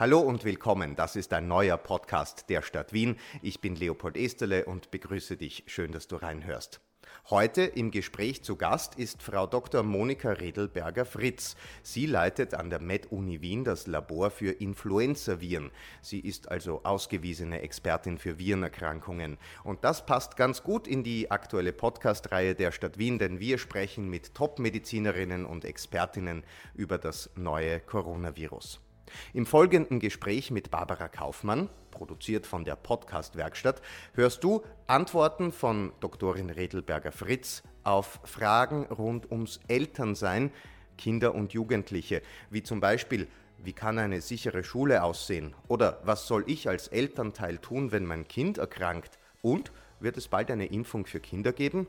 Hallo und willkommen. Das ist ein neuer Podcast der Stadt Wien. Ich bin Leopold Esterle und begrüße dich. Schön, dass du reinhörst. Heute im Gespräch zu Gast ist Frau Dr. Monika Redelberger-Fritz. Sie leitet an der Med-Uni Wien das Labor für Influenza-Viren. Sie ist also ausgewiesene Expertin für Virenerkrankungen. Und das passt ganz gut in die aktuelle Podcast-Reihe der Stadt Wien, denn wir sprechen mit Top-Medizinerinnen und Expertinnen über das neue Coronavirus. Im folgenden Gespräch mit Barbara Kaufmann, produziert von der Podcast Werkstatt, hörst du Antworten von Doktorin Redelberger Fritz auf Fragen rund ums Elternsein, Kinder und Jugendliche, wie zum Beispiel wie kann eine sichere Schule aussehen? Oder was soll ich als Elternteil tun, wenn mein Kind erkrankt? Und wird es bald eine Impfung für Kinder geben?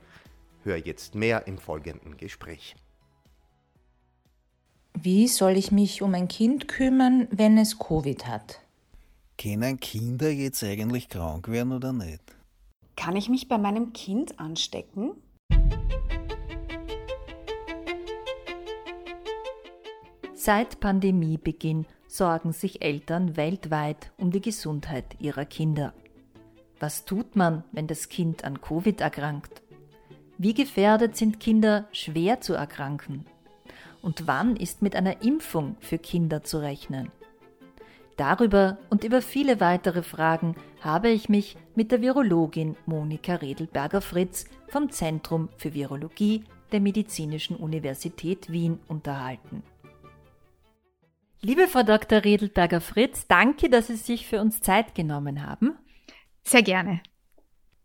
Hör jetzt mehr im folgenden Gespräch. Wie soll ich mich um ein Kind kümmern, wenn es Covid hat? Können Kinder jetzt eigentlich krank werden oder nicht? Kann ich mich bei meinem Kind anstecken? Seit Pandemiebeginn sorgen sich Eltern weltweit um die Gesundheit ihrer Kinder. Was tut man, wenn das Kind an Covid erkrankt? Wie gefährdet sind Kinder, schwer zu erkranken? Und wann ist mit einer Impfung für Kinder zu rechnen? Darüber und über viele weitere Fragen habe ich mich mit der Virologin Monika Redelberger-Fritz vom Zentrum für Virologie der Medizinischen Universität Wien unterhalten. Liebe Frau Dr. Redelberger-Fritz, danke, dass Sie sich für uns Zeit genommen haben. Sehr gerne.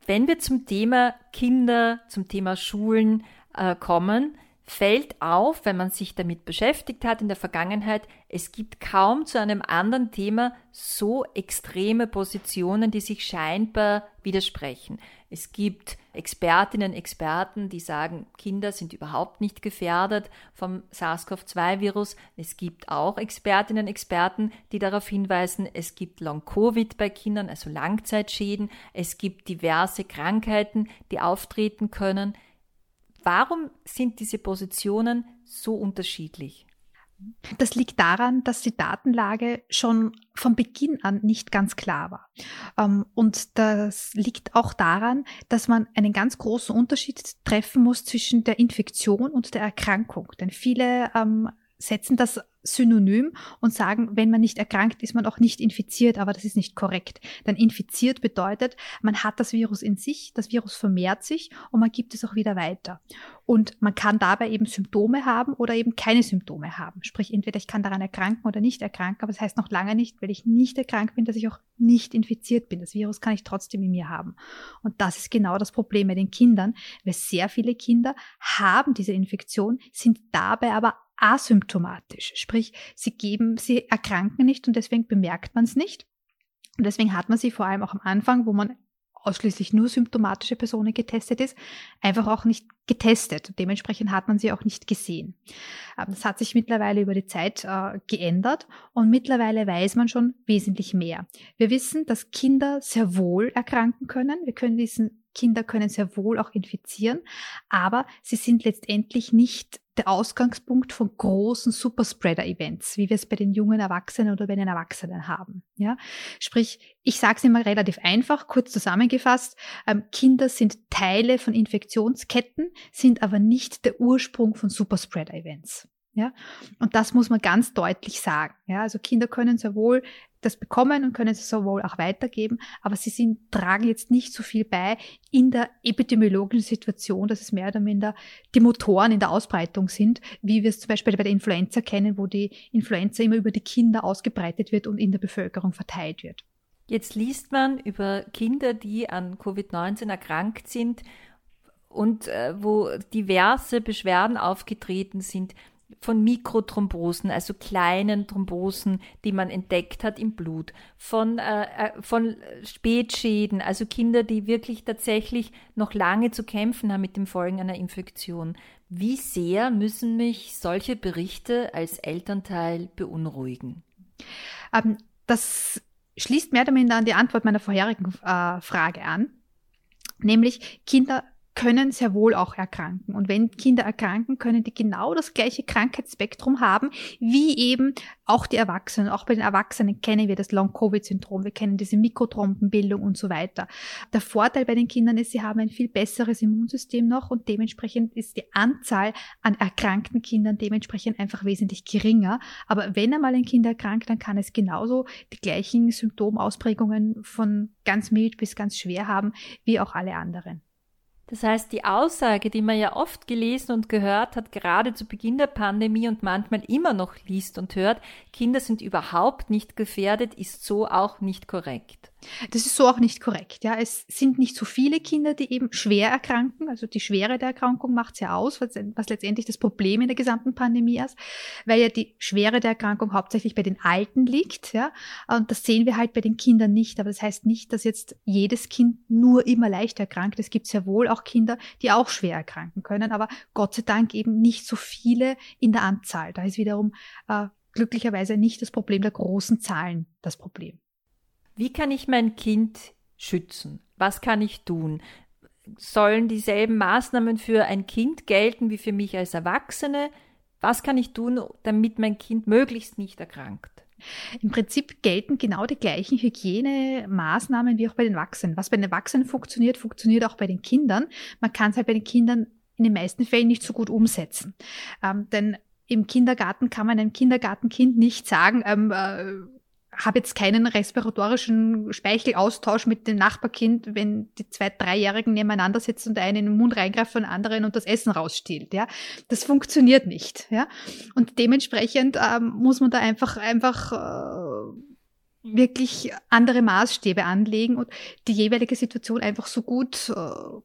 Wenn wir zum Thema Kinder, zum Thema Schulen äh, kommen, fällt auf, wenn man sich damit beschäftigt hat in der Vergangenheit, es gibt kaum zu einem anderen Thema so extreme Positionen, die sich scheinbar widersprechen. Es gibt Expertinnen, Experten, die sagen, Kinder sind überhaupt nicht gefährdet vom SARS-CoV-2-Virus. Es gibt auch Expertinnen, Experten, die darauf hinweisen, es gibt Long-Covid bei Kindern, also Langzeitschäden. Es gibt diverse Krankheiten, die auftreten können. Warum sind diese Positionen so unterschiedlich? Das liegt daran, dass die Datenlage schon von Beginn an nicht ganz klar war. Ähm, und das liegt auch daran, dass man einen ganz großen Unterschied treffen muss zwischen der Infektion und der Erkrankung. Denn viele ähm, setzen das synonym und sagen, wenn man nicht erkrankt, ist man auch nicht infiziert, aber das ist nicht korrekt. Denn infiziert bedeutet, man hat das Virus in sich, das Virus vermehrt sich und man gibt es auch wieder weiter. Und man kann dabei eben Symptome haben oder eben keine Symptome haben. Sprich, entweder ich kann daran erkranken oder nicht erkranken, aber das heißt noch lange nicht, weil ich nicht erkrankt bin, dass ich auch nicht infiziert bin. Das Virus kann ich trotzdem in mir haben. Und das ist genau das Problem bei den Kindern, weil sehr viele Kinder haben diese Infektion, sind dabei aber asymptomatisch. Sprich, sie geben, sie erkranken nicht und deswegen bemerkt man es nicht. Und deswegen hat man sie vor allem auch am Anfang, wo man ausschließlich nur symptomatische Personen getestet ist, einfach auch nicht getestet. Dementsprechend hat man sie auch nicht gesehen. Ähm, das hat sich mittlerweile über die Zeit äh, geändert und mittlerweile weiß man schon wesentlich mehr. Wir wissen, dass Kinder sehr wohl erkranken können. Wir können wissen, Kinder können sehr wohl auch infizieren, aber sie sind letztendlich nicht der Ausgangspunkt von großen Superspreader-Events, wie wir es bei den jungen Erwachsenen oder bei den Erwachsenen haben. Ja, sprich, ich sage es immer relativ einfach, kurz zusammengefasst: ähm, Kinder sind Teile von Infektionsketten, sind aber nicht der Ursprung von Superspreader-Events. Ja, und das muss man ganz deutlich sagen. Ja, also Kinder können sehr wohl das bekommen und können es sowohl auch weitergeben, aber sie sind, tragen jetzt nicht so viel bei in der epidemiologischen Situation, dass es mehr oder minder die Motoren in der Ausbreitung sind, wie wir es zum Beispiel bei der Influenza kennen, wo die Influenza immer über die Kinder ausgebreitet wird und in der Bevölkerung verteilt wird. Jetzt liest man über Kinder, die an Covid-19 erkrankt sind und äh, wo diverse Beschwerden aufgetreten sind von Mikrothrombosen, also kleinen Thrombosen, die man entdeckt hat im Blut, von, äh, äh, von Spätschäden, also Kinder, die wirklich tatsächlich noch lange zu kämpfen haben mit den Folgen einer Infektion. Wie sehr müssen mich solche Berichte als Elternteil beunruhigen? Ähm, das schließt mehr oder minder an die Antwort meiner vorherigen äh, Frage an, nämlich Kinder können sehr wohl auch erkranken. Und wenn Kinder erkranken, können die genau das gleiche Krankheitsspektrum haben, wie eben auch die Erwachsenen. Auch bei den Erwachsenen kennen wir das Long-Covid-Syndrom, wir kennen diese Mikrotrompenbildung und so weiter. Der Vorteil bei den Kindern ist, sie haben ein viel besseres Immunsystem noch und dementsprechend ist die Anzahl an erkrankten Kindern dementsprechend einfach wesentlich geringer. Aber wenn einmal ein Kind erkrankt, dann kann es genauso die gleichen Symptomausprägungen von ganz mild bis ganz schwer haben, wie auch alle anderen. Das heißt, die Aussage, die man ja oft gelesen und gehört hat, gerade zu Beginn der Pandemie und manchmal immer noch liest und hört, Kinder sind überhaupt nicht gefährdet, ist so auch nicht korrekt. Das ist so auch nicht korrekt. Ja, es sind nicht so viele Kinder, die eben schwer erkranken. Also die Schwere der Erkrankung macht es ja aus, was, was, letztendlich das Problem in der gesamten Pandemie ist, weil ja die Schwere der Erkrankung hauptsächlich bei den Alten liegt. Ja, und das sehen wir halt bei den Kindern nicht. Aber das heißt nicht, dass jetzt jedes Kind nur immer leicht erkrankt. Es gibt sehr wohl auch Kinder, die auch schwer erkranken können, aber Gott sei Dank eben nicht so viele in der Anzahl. Da ist wiederum äh, glücklicherweise nicht das Problem der großen Zahlen das Problem. Wie kann ich mein Kind schützen? Was kann ich tun? Sollen dieselben Maßnahmen für ein Kind gelten wie für mich als Erwachsene? Was kann ich tun, damit mein Kind möglichst nicht erkrankt? Im Prinzip gelten genau die gleichen Hygienemaßnahmen wie auch bei den Erwachsenen. Was bei den Erwachsenen funktioniert, funktioniert auch bei den Kindern. Man kann es halt bei den Kindern in den meisten Fällen nicht so gut umsetzen. Ähm, denn im Kindergarten kann man einem Kindergartenkind nicht sagen, ähm, äh, habe jetzt keinen respiratorischen Speichelaustausch mit dem Nachbarkind, wenn die zwei Dreijährigen nebeneinander sitzen und der eine in den Mund reingreift von anderen und das Essen rausstiehlt. Ja, das funktioniert nicht. Ja, und dementsprechend ähm, muss man da einfach einfach äh, wirklich andere Maßstäbe anlegen und die jeweilige Situation einfach so gut äh,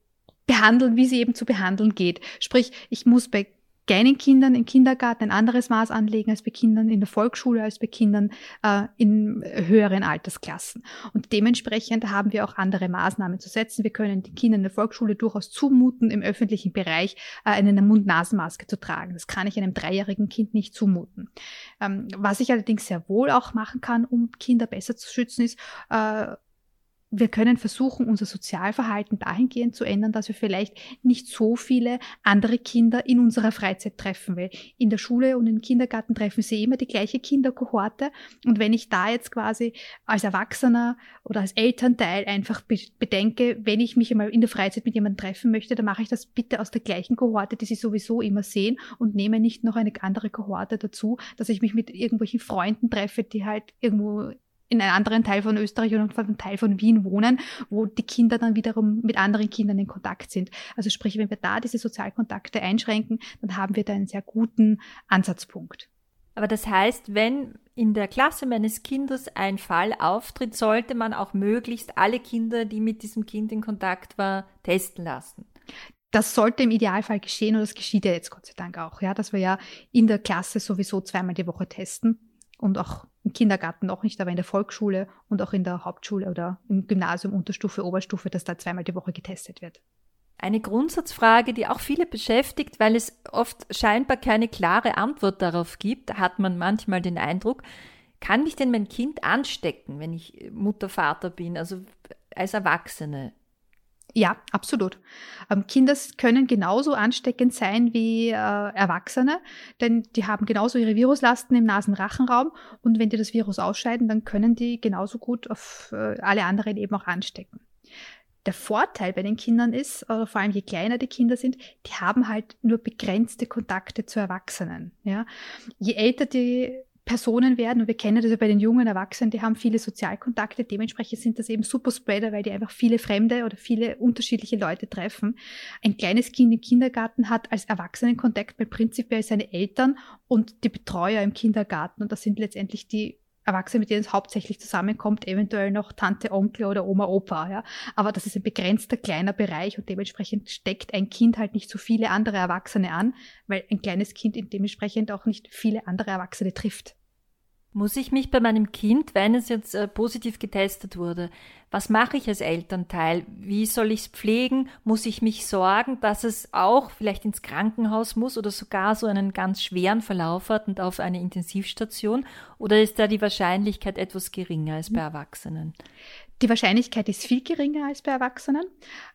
behandeln, wie sie eben zu behandeln geht. Sprich, ich muss bei kleinen Kindern im Kindergarten ein anderes Maß anlegen als bei Kindern in der Volksschule, als bei Kindern äh, in höheren Altersklassen. Und dementsprechend haben wir auch andere Maßnahmen zu setzen. Wir können den Kindern in der Volksschule durchaus zumuten, im öffentlichen Bereich äh, eine Mund-Nasen-Maske zu tragen. Das kann ich einem dreijährigen Kind nicht zumuten. Ähm, was ich allerdings sehr wohl auch machen kann, um Kinder besser zu schützen, ist, äh, wir können versuchen, unser Sozialverhalten dahingehend zu ändern, dass wir vielleicht nicht so viele andere Kinder in unserer Freizeit treffen, weil in der Schule und im Kindergarten treffen sie immer die gleiche Kinderkohorte. Und wenn ich da jetzt quasi als Erwachsener oder als Elternteil einfach bedenke, wenn ich mich einmal in der Freizeit mit jemandem treffen möchte, dann mache ich das bitte aus der gleichen Kohorte, die sie sowieso immer sehen und nehme nicht noch eine andere Kohorte dazu, dass ich mich mit irgendwelchen Freunden treffe, die halt irgendwo in einem anderen Teil von Österreich und einem Teil von Wien wohnen, wo die Kinder dann wiederum mit anderen Kindern in Kontakt sind. Also sprich, wenn wir da diese Sozialkontakte einschränken, dann haben wir da einen sehr guten Ansatzpunkt. Aber das heißt, wenn in der Klasse meines Kindes ein Fall auftritt, sollte man auch möglichst alle Kinder, die mit diesem Kind in Kontakt waren, testen lassen. Das sollte im Idealfall geschehen und das geschieht ja jetzt Gott sei Dank auch, ja, dass wir ja in der Klasse sowieso zweimal die Woche testen und auch im Kindergarten noch nicht, aber in der Volksschule und auch in der Hauptschule oder im Gymnasium, Unterstufe, Oberstufe, dass da zweimal die Woche getestet wird. Eine Grundsatzfrage, die auch viele beschäftigt, weil es oft scheinbar keine klare Antwort darauf gibt, hat man manchmal den Eindruck, kann ich denn mein Kind anstecken, wenn ich Mutter, Vater bin, also als Erwachsene? Ja, absolut. Ähm, Kinder können genauso ansteckend sein wie äh, Erwachsene, denn die haben genauso ihre Viruslasten im Nasenrachenraum und wenn die das Virus ausscheiden, dann können die genauso gut auf äh, alle anderen eben auch anstecken. Der Vorteil bei den Kindern ist, oder vor allem je kleiner die Kinder sind, die haben halt nur begrenzte Kontakte zu Erwachsenen. Ja? Je älter die Personen werden, und wir kennen das ja bei den jungen Erwachsenen, die haben viele Sozialkontakte, dementsprechend sind das eben Superspreader, weil die einfach viele Fremde oder viele unterschiedliche Leute treffen. Ein kleines Kind im Kindergarten hat als Erwachsenenkontakt bei prinzipiell seine Eltern und die Betreuer im Kindergarten und das sind letztendlich die Erwachsene, mit denen es hauptsächlich zusammenkommt, eventuell noch Tante, Onkel oder Oma, Opa, ja. Aber das ist ein begrenzter kleiner Bereich und dementsprechend steckt ein Kind halt nicht so viele andere Erwachsene an, weil ein kleines Kind dementsprechend auch nicht viele andere Erwachsene trifft. Muss ich mich bei meinem Kind, wenn es jetzt äh, positiv getestet wurde, was mache ich als Elternteil? Wie soll ich es pflegen? Muss ich mich sorgen, dass es auch vielleicht ins Krankenhaus muss oder sogar so einen ganz schweren Verlauf hat und auf eine Intensivstation? Oder ist da die Wahrscheinlichkeit etwas geringer als bei Erwachsenen? Die Wahrscheinlichkeit ist viel geringer als bei Erwachsenen.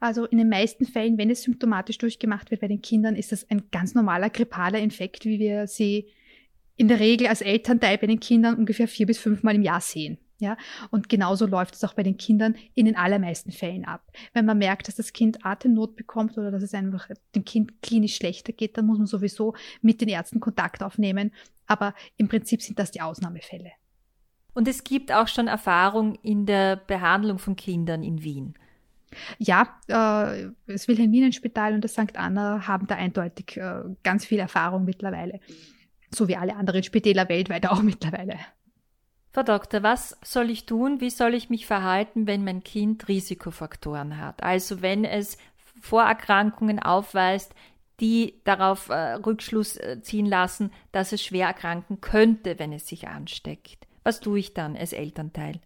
Also in den meisten Fällen, wenn es symptomatisch durchgemacht wird bei den Kindern, ist das ein ganz normaler grippaler Infekt, wie wir sie in der Regel als Elternteil bei den Kindern ungefähr vier bis fünfmal im Jahr sehen. Ja, und genauso läuft es auch bei den Kindern in den allermeisten Fällen ab. Wenn man merkt, dass das Kind Atemnot bekommt oder dass es einfach dem Kind klinisch schlechter geht, dann muss man sowieso mit den Ärzten Kontakt aufnehmen. Aber im Prinzip sind das die Ausnahmefälle. Und es gibt auch schon Erfahrung in der Behandlung von Kindern in Wien. Ja, äh, das Wilhelminenspital und das St. Anna haben da eindeutig äh, ganz viel Erfahrung mittlerweile. So wie alle anderen Spitäler weltweit auch mittlerweile. Frau Doktor, was soll ich tun? Wie soll ich mich verhalten, wenn mein Kind Risikofaktoren hat? Also wenn es Vorerkrankungen aufweist, die darauf äh, Rückschluss äh, ziehen lassen, dass es schwer erkranken könnte, wenn es sich ansteckt. Was tue ich dann als Elternteil?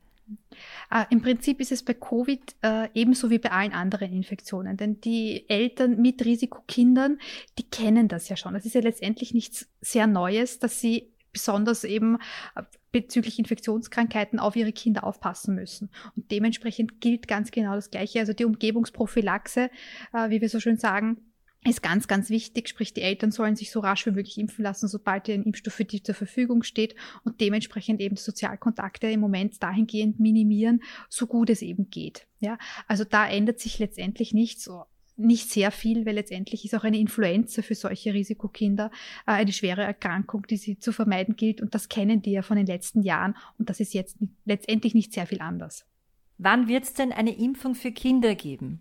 Äh, Im Prinzip ist es bei Covid äh, ebenso wie bei allen anderen Infektionen, denn die Eltern mit Risikokindern, die kennen das ja schon. Es ist ja letztendlich nichts sehr Neues, dass sie besonders eben äh, bezüglich Infektionskrankheiten auf ihre Kinder aufpassen müssen. Und dementsprechend gilt ganz genau das Gleiche. Also die Umgebungsprophylaxe, äh, wie wir so schön sagen, ist ganz, ganz wichtig. Sprich, die Eltern sollen sich so rasch wie möglich impfen lassen, sobald ein Impfstoff für die zur Verfügung steht und dementsprechend eben Sozialkontakte im Moment dahingehend minimieren, so gut es eben geht. Ja, also da ändert sich letztendlich nichts nicht sehr viel, weil letztendlich ist auch eine Influenza für solche Risikokinder äh, eine schwere Erkrankung, die sie zu vermeiden gilt. Und das kennen die ja von den letzten Jahren. Und das ist jetzt letztendlich nicht sehr viel anders. Wann wird es denn eine Impfung für Kinder geben?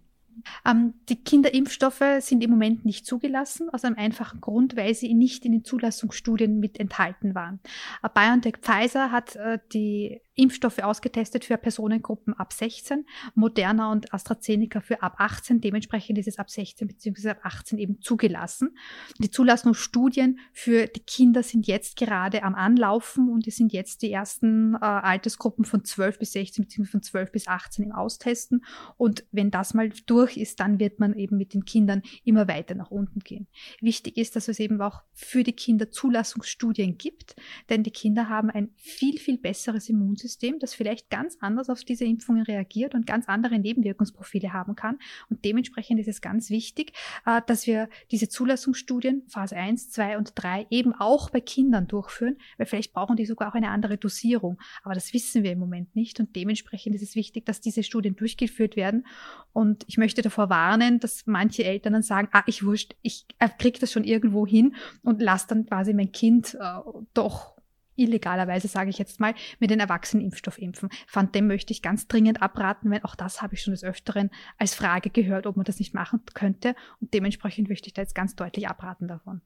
Ähm, die Kinderimpfstoffe sind im Moment nicht zugelassen, aus einem einfachen Grund, weil sie nicht in den Zulassungsstudien mit enthalten waren. Äh, BioNTech Pfizer hat äh, die Impfstoffe ausgetestet für Personengruppen ab 16, Moderna und AstraZeneca für ab 18. Dementsprechend ist es ab 16 bzw. ab 18 eben zugelassen. Die Zulassungsstudien für die Kinder sind jetzt gerade am Anlaufen und es sind jetzt die ersten äh, Altersgruppen von 12 bis 16 bzw. von 12 bis 18 im Austesten. Und wenn das mal durch ist, dann wird man eben mit den Kindern immer weiter nach unten gehen. Wichtig ist, dass es eben auch für die Kinder Zulassungsstudien gibt, denn die Kinder haben ein viel, viel besseres Immunsystem Immunsystem, das vielleicht ganz anders auf diese Impfungen reagiert und ganz andere Nebenwirkungsprofile haben kann. Und dementsprechend ist es ganz wichtig, äh, dass wir diese Zulassungsstudien Phase 1, 2 und 3 eben auch bei Kindern durchführen, weil vielleicht brauchen die sogar auch eine andere Dosierung. Aber das wissen wir im Moment nicht und dementsprechend ist es wichtig, dass diese Studien durchgeführt werden. Und ich möchte davor warnen, dass manche Eltern dann sagen, ah, ich wurscht, ich kriege das schon irgendwo hin und lasse dann quasi mein Kind äh, doch illegalerweise, sage ich jetzt mal, mit den Erwachsenenimpfstoff impfen. Von dem möchte ich ganz dringend abraten, weil auch das habe ich schon des Öfteren als Frage gehört, ob man das nicht machen könnte. Und dementsprechend möchte ich da jetzt ganz deutlich abraten davon.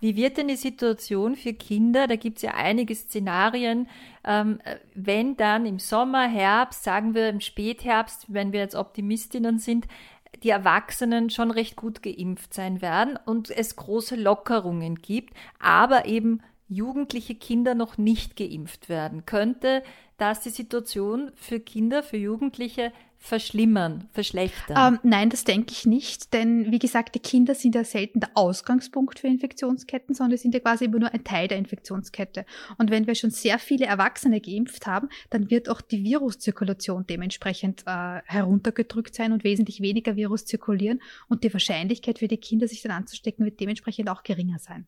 Wie wird denn die Situation für Kinder? Da gibt es ja einige Szenarien. Ähm, wenn dann im Sommer, Herbst, sagen wir im Spätherbst, wenn wir jetzt Optimistinnen sind, die Erwachsenen schon recht gut geimpft sein werden und es große Lockerungen gibt, aber eben jugendliche Kinder noch nicht geimpft werden, könnte das die Situation für Kinder, für Jugendliche verschlimmern, verschlechtern? Ähm, nein, das denke ich nicht, denn wie gesagt, die Kinder sind ja selten der Ausgangspunkt für Infektionsketten, sondern sind ja quasi immer nur ein Teil der Infektionskette. Und wenn wir schon sehr viele Erwachsene geimpft haben, dann wird auch die Viruszirkulation dementsprechend äh, heruntergedrückt sein und wesentlich weniger Virus zirkulieren und die Wahrscheinlichkeit für die Kinder, sich dann anzustecken, wird dementsprechend auch geringer sein.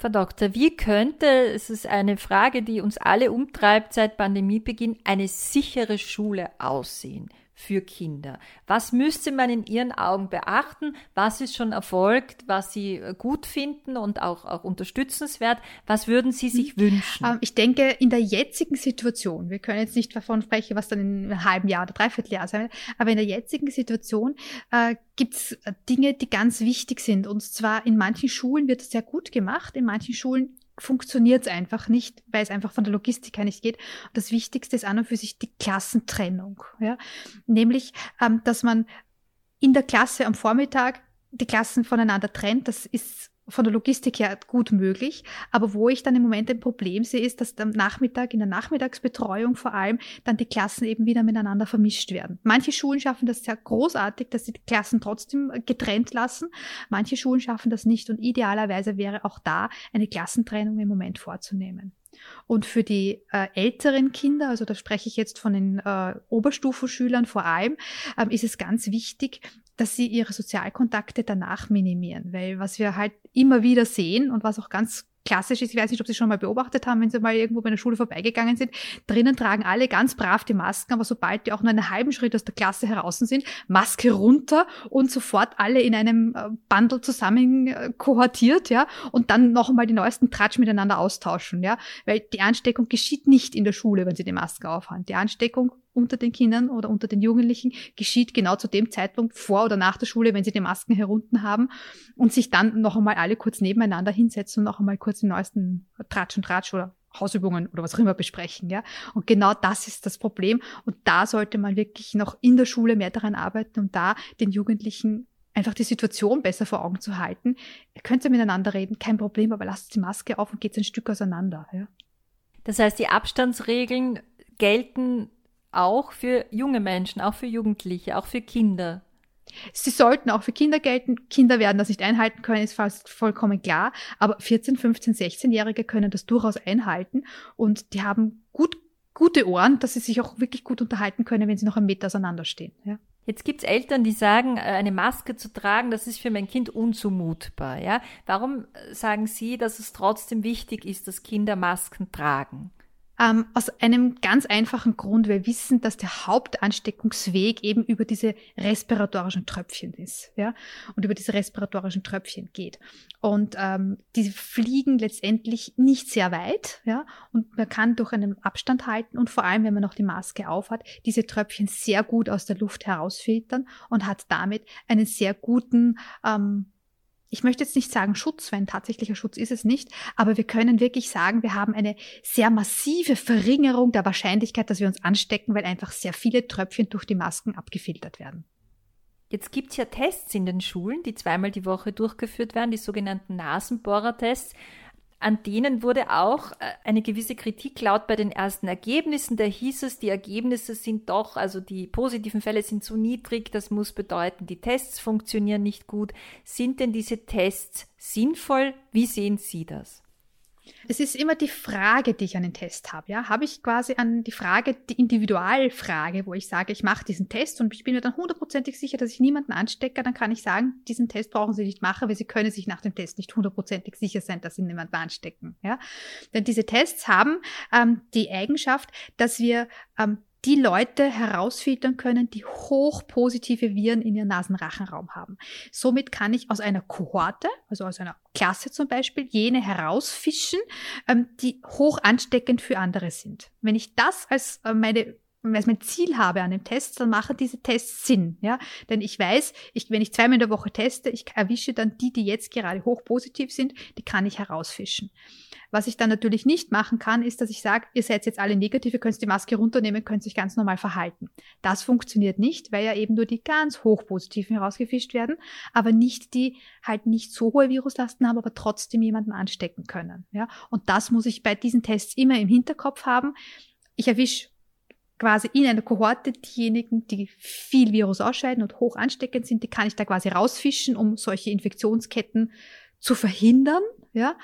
Frau Doktor, wie könnte, es ist eine Frage, die uns alle umtreibt seit Pandemiebeginn, eine sichere Schule aussehen? Für Kinder? Was müsste man in Ihren Augen beachten? Was ist schon erfolgt, was Sie äh, gut finden und auch, auch unterstützenswert? Was würden Sie sich mhm. wünschen? Ähm, ich denke, in der jetzigen Situation, wir können jetzt nicht davon sprechen, was dann in einem halben Jahr oder dreiviertel Jahr sein wird, aber in der jetzigen Situation äh, gibt es äh, Dinge, die ganz wichtig sind. Und zwar in manchen Schulen wird es sehr gut gemacht, in manchen Schulen funktioniert es einfach nicht, weil es einfach von der Logistik her nicht geht. Und das Wichtigste ist an und für sich die Klassentrennung. Ja? Nämlich, ähm, dass man in der Klasse am Vormittag die Klassen voneinander trennt. Das ist von der Logistik her gut möglich. Aber wo ich dann im Moment ein Problem sehe, ist, dass am Nachmittag, in der Nachmittagsbetreuung vor allem, dann die Klassen eben wieder miteinander vermischt werden. Manche Schulen schaffen das sehr großartig, dass sie die Klassen trotzdem getrennt lassen. Manche Schulen schaffen das nicht und idealerweise wäre auch da eine Klassentrennung im Moment vorzunehmen. Und für die äh, älteren Kinder, also da spreche ich jetzt von den äh, Oberstufenschülern vor allem, ähm, ist es ganz wichtig, dass sie ihre Sozialkontakte danach minimieren. Weil was wir halt immer wieder sehen und was auch ganz klassisch ist, ich weiß nicht, ob Sie schon mal beobachtet haben, wenn Sie mal irgendwo bei einer Schule vorbeigegangen sind, drinnen tragen alle ganz brav die Masken, aber sobald die auch nur einen halben Schritt aus der Klasse heraus sind, Maske runter und sofort alle in einem äh, Bundle zusammen äh, kohortiert, ja, und dann noch einmal die neuesten Tratsch miteinander austauschen, ja, weil die Ansteckung geschieht nicht in der Schule, wenn Sie die Maske aufhaben. Die Ansteckung unter den Kindern oder unter den Jugendlichen geschieht genau zu dem Zeitpunkt vor oder nach der Schule, wenn sie die Masken herunter haben und sich dann noch einmal alle kurz nebeneinander hinsetzen und noch einmal kurz den neuesten Tratsch und Tratsch oder Hausübungen oder was auch immer besprechen, ja. Und genau das ist das Problem. Und da sollte man wirklich noch in der Schule mehr daran arbeiten, um da den Jugendlichen einfach die Situation besser vor Augen zu halten. Ihr könnt ja miteinander reden, kein Problem, aber lasst die Maske auf und geht ein Stück auseinander, ja. Das heißt, die Abstandsregeln gelten auch für junge Menschen, auch für Jugendliche, auch für Kinder. Sie sollten auch für Kinder gelten. Kinder werden das nicht einhalten können, ist fast vollkommen klar. Aber 14, 15, 16-Jährige können das durchaus einhalten und die haben gut, gute Ohren, dass sie sich auch wirklich gut unterhalten können, wenn sie noch einen Meter auseinanderstehen. Ja. Jetzt gibt's Eltern, die sagen, äh, eine Maske zu tragen, das ist für mein Kind unzumutbar. Ja? Warum äh, sagen Sie, dass es trotzdem wichtig ist, dass Kinder Masken tragen? Ähm, aus einem ganz einfachen Grund. Wir wissen, dass der Hauptansteckungsweg eben über diese respiratorischen Tröpfchen ist, ja, und über diese respiratorischen Tröpfchen geht. Und ähm, die fliegen letztendlich nicht sehr weit, ja, und man kann durch einen Abstand halten und vor allem, wenn man noch die Maske aufhat, diese Tröpfchen sehr gut aus der Luft herausfiltern und hat damit einen sehr guten ähm, ich möchte jetzt nicht sagen Schutz, weil ein tatsächlicher Schutz ist es nicht, aber wir können wirklich sagen, wir haben eine sehr massive Verringerung der Wahrscheinlichkeit, dass wir uns anstecken, weil einfach sehr viele Tröpfchen durch die Masken abgefiltert werden. Jetzt gibt's ja Tests in den Schulen, die zweimal die Woche durchgeführt werden, die sogenannten Nasenbohrertests. An denen wurde auch äh, eine gewisse Kritik laut bei den ersten Ergebnissen. Da hieß es, die Ergebnisse sind doch, also die positiven Fälle sind zu niedrig. Das muss bedeuten, die Tests funktionieren nicht gut. Sind denn diese Tests sinnvoll? Wie sehen Sie das? Es ist immer die Frage, die ich an den Test habe. Ja? Habe ich quasi an die Frage, die Individualfrage, wo ich sage, ich mache diesen Test und ich bin mir dann hundertprozentig sicher, dass ich niemanden anstecke, dann kann ich sagen, diesen Test brauchen Sie nicht machen, weil Sie können sich nach dem Test nicht hundertprozentig sicher sein, dass Sie niemanden anstecken. Ja? Denn diese Tests haben ähm, die Eigenschaft, dass wir ähm, die Leute herausfiltern können, die hoch positive Viren in ihrem Nasenrachenraum haben. Somit kann ich aus einer Kohorte, also aus einer Klasse zum Beispiel, jene herausfischen, ähm, die hoch ansteckend für andere sind. Wenn ich das als äh, meine als mein Ziel habe an dem Test, dann machen diese Tests Sinn, ja. Denn ich weiß, ich, wenn ich zweimal in der Woche teste, ich erwische dann die, die jetzt gerade hoch positiv sind, die kann ich herausfischen. Was ich dann natürlich nicht machen kann, ist, dass ich sage, ihr seid jetzt alle negativ, ihr könnt die Maske runternehmen, könnt sich ganz normal verhalten. Das funktioniert nicht, weil ja eben nur die ganz hochpositiven herausgefischt werden, aber nicht die halt nicht so hohe Viruslasten haben, aber trotzdem jemanden anstecken können. Ja? Und das muss ich bei diesen Tests immer im Hinterkopf haben. Ich erwische quasi in einer Kohorte diejenigen, die viel Virus ausscheiden und hoch ansteckend sind, die kann ich da quasi rausfischen, um solche Infektionsketten zu verhindern, ja,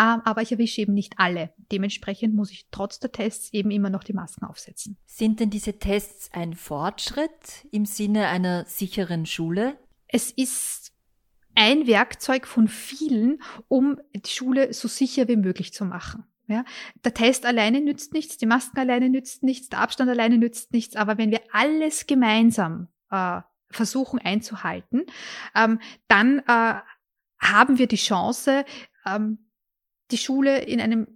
ähm, aber ich erwische eben nicht alle. Dementsprechend muss ich trotz der Tests eben immer noch die Masken aufsetzen. Sind denn diese Tests ein Fortschritt im Sinne einer sicheren Schule? Es ist ein Werkzeug von vielen, um die Schule so sicher wie möglich zu machen. Ja, der Test alleine nützt nichts, die Masken alleine nützt nichts, der Abstand alleine nützt nichts, aber wenn wir alles gemeinsam äh, versuchen einzuhalten, ähm, dann äh, haben wir die Chance, ähm, die Schule in einem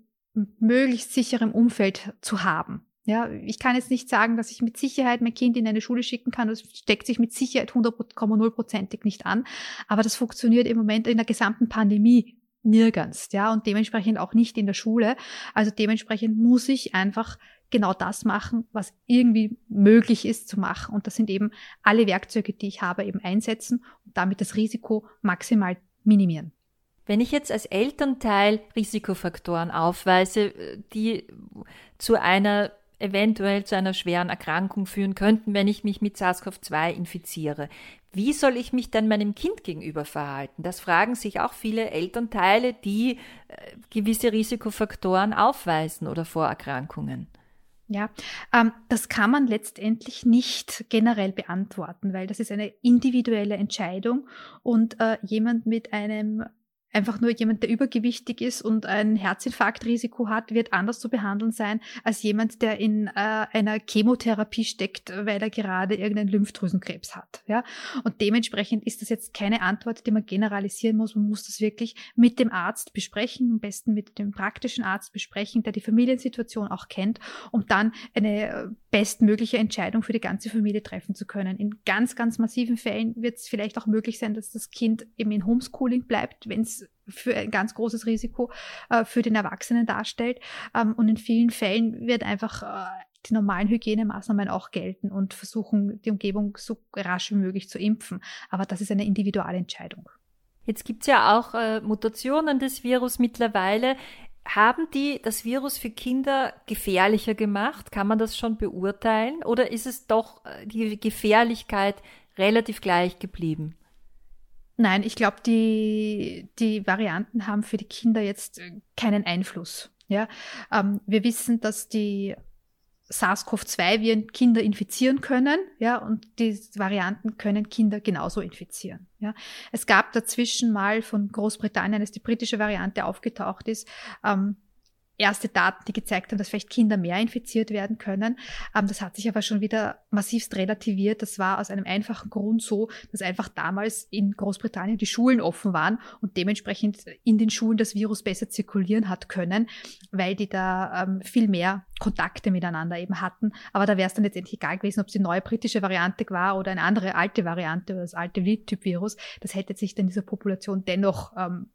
möglichst sicheren Umfeld zu haben. Ja, ich kann jetzt nicht sagen, dass ich mit Sicherheit mein Kind in eine Schule schicken kann. Das steckt sich mit Sicherheit 100,0%ig nicht an. Aber das funktioniert im Moment in der gesamten Pandemie nirgends. Ja, und dementsprechend auch nicht in der Schule. Also dementsprechend muss ich einfach genau das machen, was irgendwie möglich ist zu machen. Und das sind eben alle Werkzeuge, die ich habe, eben einsetzen und damit das Risiko maximal minimieren. Wenn ich jetzt als Elternteil Risikofaktoren aufweise, die zu einer eventuell zu einer schweren Erkrankung führen könnten, wenn ich mich mit SARS-CoV-2 infiziere. Wie soll ich mich dann meinem Kind gegenüber verhalten? Das fragen sich auch viele Elternteile, die äh, gewisse Risikofaktoren aufweisen oder Vorerkrankungen. Ja, ähm, das kann man letztendlich nicht generell beantworten, weil das ist eine individuelle Entscheidung und äh, jemand mit einem einfach nur jemand, der übergewichtig ist und ein Herzinfarktrisiko hat, wird anders zu behandeln sein als jemand, der in äh, einer Chemotherapie steckt, weil er gerade irgendeinen Lymphdrüsenkrebs hat. Ja? Und dementsprechend ist das jetzt keine Antwort, die man generalisieren muss. Man muss das wirklich mit dem Arzt besprechen, am besten mit dem praktischen Arzt besprechen, der die Familiensituation auch kennt, um dann eine bestmögliche Entscheidung für die ganze Familie treffen zu können. In ganz, ganz massiven Fällen wird es vielleicht auch möglich sein, dass das Kind eben in Homeschooling bleibt, wenn es für ein ganz großes Risiko äh, für den Erwachsenen darstellt. Ähm, und in vielen Fällen wird einfach äh, die normalen Hygienemaßnahmen auch gelten und versuchen, die Umgebung so rasch wie möglich zu impfen. Aber das ist eine individuelle Entscheidung. Jetzt gibt es ja auch äh, Mutationen des Virus mittlerweile. Haben die das Virus für Kinder gefährlicher gemacht? Kann man das schon beurteilen? Oder ist es doch äh, die Gefährlichkeit relativ gleich geblieben? Nein, ich glaube, die, die Varianten haben für die Kinder jetzt äh, keinen Einfluss. Ja, ähm, wir wissen, dass die SARS-CoV-2-Viren Kinder infizieren können, ja, und die Varianten können Kinder genauso infizieren. Ja. Es gab dazwischen mal von Großbritannien, als die britische Variante aufgetaucht ist, ähm, erste Daten, die gezeigt haben, dass vielleicht Kinder mehr infiziert werden können. Ähm, das hat sich aber schon wieder massivst relativiert. Das war aus einem einfachen Grund so, dass einfach damals in Großbritannien die Schulen offen waren und dementsprechend in den Schulen das Virus besser zirkulieren hat können, weil die da ähm, viel mehr Kontakte miteinander eben hatten. Aber da wäre es dann letztendlich egal gewesen, ob es die neue britische Variante war oder eine andere alte Variante oder das alte Wildtyp-Virus. Das hätte sich dann dieser Population dennoch ähm,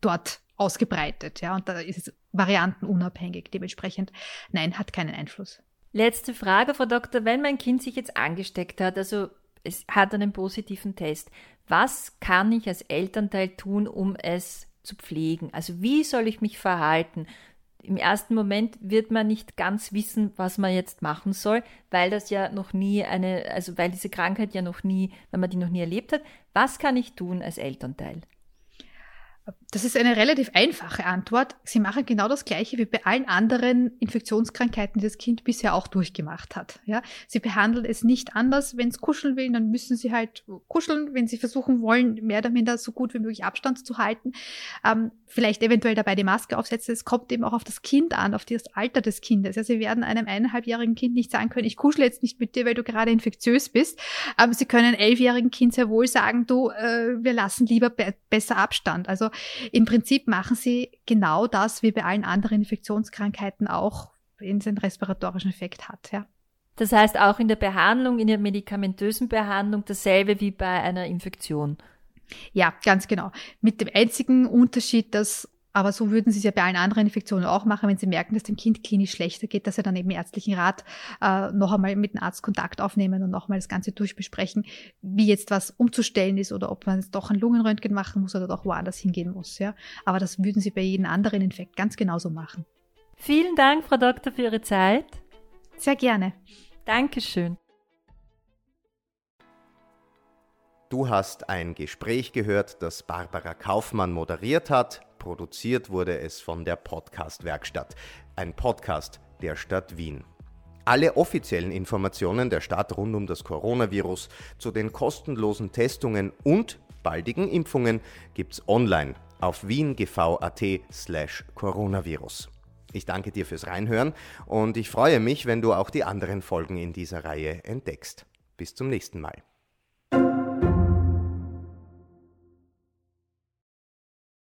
dort ausgebreitet. Ja, und da ist es variantenunabhängig. Dementsprechend, nein, hat keinen Einfluss. Letzte Frage, Frau Doktor. Wenn mein Kind sich jetzt angesteckt hat, also es hat einen positiven Test, was kann ich als Elternteil tun, um es zu pflegen? Also wie soll ich mich verhalten? Im ersten Moment wird man nicht ganz wissen, was man jetzt machen soll, weil das ja noch nie eine, also weil diese Krankheit ja noch nie, wenn man die noch nie erlebt hat. Was kann ich tun als Elternteil? Das ist eine relativ einfache Antwort. Sie machen genau das Gleiche wie bei allen anderen Infektionskrankheiten, die das Kind bisher auch durchgemacht hat. Ja, sie behandeln es nicht anders. Wenn es kuscheln will, dann müssen sie halt kuscheln. Wenn sie versuchen wollen, mehr oder minder so gut wie möglich Abstand zu halten, ähm, vielleicht eventuell dabei die Maske aufsetzen. Es kommt eben auch auf das Kind an, auf das Alter des Kindes. Ja, sie werden einem eineinhalbjährigen Kind nicht sagen können, ich kuschle jetzt nicht mit dir, weil du gerade infektiös bist. Ähm, sie können elfjährigen Kind sehr wohl sagen, du, äh, wir lassen lieber be besser Abstand. Also im Prinzip machen sie genau das, wie bei allen anderen Infektionskrankheiten auch, wenn es einen respiratorischen Effekt hat, ja. Das heißt auch in der Behandlung, in der medikamentösen Behandlung dasselbe wie bei einer Infektion. Ja, ganz genau. Mit dem einzigen Unterschied, dass aber so würden Sie es ja bei allen anderen Infektionen auch machen, wenn Sie merken, dass dem Kind klinisch schlechter geht, dass Sie dann eben ärztlichen Rat äh, noch einmal mit dem Arzt Kontakt aufnehmen und noch einmal das Ganze durchbesprechen, wie jetzt was umzustellen ist oder ob man jetzt doch ein Lungenröntgen machen muss oder doch woanders hingehen muss. Ja? Aber das würden Sie bei jedem anderen Infekt ganz genauso machen. Vielen Dank, Frau Doktor, für Ihre Zeit. Sehr gerne. Dankeschön. Du hast ein Gespräch gehört, das Barbara Kaufmann moderiert hat. Produziert wurde es von der Podcast Werkstatt, ein Podcast der Stadt Wien. Alle offiziellen Informationen der Stadt rund um das Coronavirus zu den kostenlosen Testungen und baldigen Impfungen gibt's online auf wiengv.at slash coronavirus. Ich danke dir fürs Reinhören und ich freue mich, wenn du auch die anderen Folgen in dieser Reihe entdeckst. Bis zum nächsten Mal.